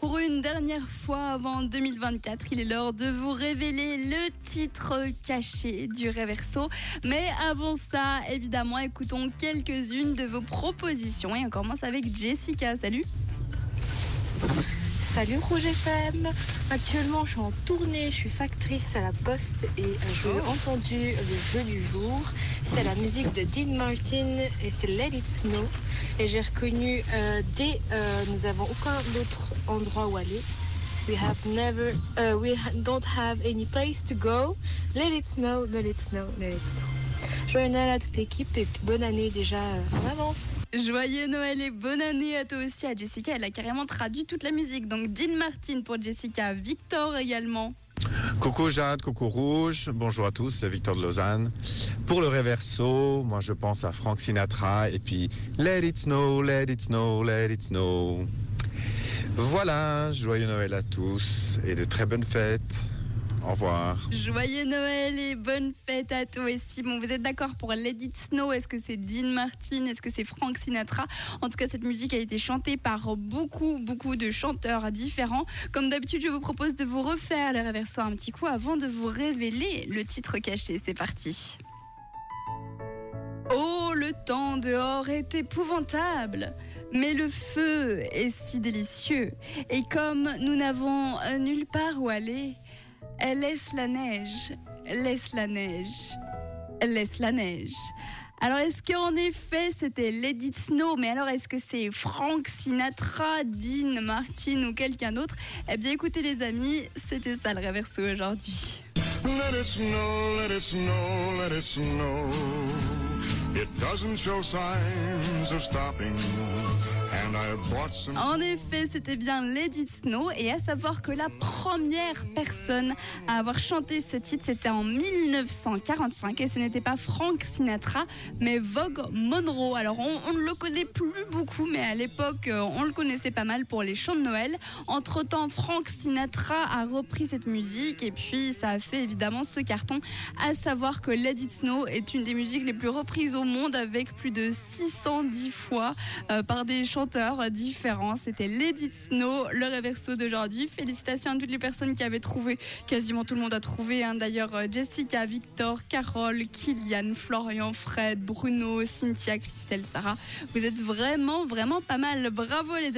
Pour une dernière fois avant 2024, il est l'heure de vous révéler le titre caché du Réverso. Mais avant ça, évidemment, écoutons quelques-unes de vos propositions. Et on commence avec Jessica. Salut Salut Rouge FM Actuellement je suis en tournée, je suis factrice à la poste et euh, j'ai Oh. entendu le jeu du jour. C'est la musique de Dean Martin et c'est Let It Snow. Et j'ai reconnu euh, dès euh, nous avons aucun autre endroit où aller. We have never, euh, we don't have any place to go. Let it snow, let it snow, let it snow. Joyeux Noël à toute l'équipe et puis bonne année déjà euh, en avance. Joyeux Noël et bonne année à toi aussi, à Jessica. Elle a carrément traduit toute la musique. Donc Dean Martin pour Jessica, Victor également. Coucou Jade, coucou Rouge, bonjour à tous, c'est Victor de Lausanne. Pour le réverso, moi je pense à Frank Sinatra et puis Let it snow, let it snow, let it snow. Voilà, joyeux Noël à tous et de très bonnes fêtes. Au revoir. Joyeux Noël et bonne fête à toi aussi. Bon, vous êtes d'accord pour Let It Snow? Est-ce que c'est Dean Martin? Est-ce que c'est Frank Sinatra? En tout cas, cette musique a été chantée par beaucoup, beaucoup de chanteurs différents. Comme d'habitude, je vous propose de vous refaire le réverso un petit coup avant de vous révéler le titre caché. C'est parti. Oh, le temps dehors est épouvantable. Mais le feu est si délicieux. Et comme nous n'avons euh, nulle part où aller, laisse la neige, laisse la neige, laisse la neige. Alors est-ce qu'en effet c'était Lady Snow, mais alors est-ce que c'est Frank Sinatra, Dean Martin ou quelqu'un d'autre? Eh bien écoutez les amis, c'était ça le réverso aujourd'hui. Let it snow, let it snow, let it snow. It doesn't show signs of stopping. En effet, c'était bien Lady Snow et à savoir que la première personne à avoir chanté ce titre, c'était en 1945 et ce n'était pas Frank Sinatra, mais Vogue Monroe. Alors on, ne le connaît plus beaucoup, mais à l'époque, euh, on le connaissait pas mal pour les chants de Noël. Entre-temps, Frank Sinatra a repris cette musique et puis ça a fait évidemment ce carton, à savoir que It Snow est une des musiques les plus reprises au monde avec plus de 610 fois euh, par des chanteurs différents. C'était It Snow, le réverso d'aujourd'hui. Félicitations à toutes les personnes qui avaient trouvé, quasiment tout le monde a trouvé. hein. D'ailleurs, euh, Jessica, Victor, Carole, Kylian, Florian, Fred, Bruno, Cynthia, Christelle, Sarah. Vous êtes vraiment, vraiment pas mal. Bravo les amis.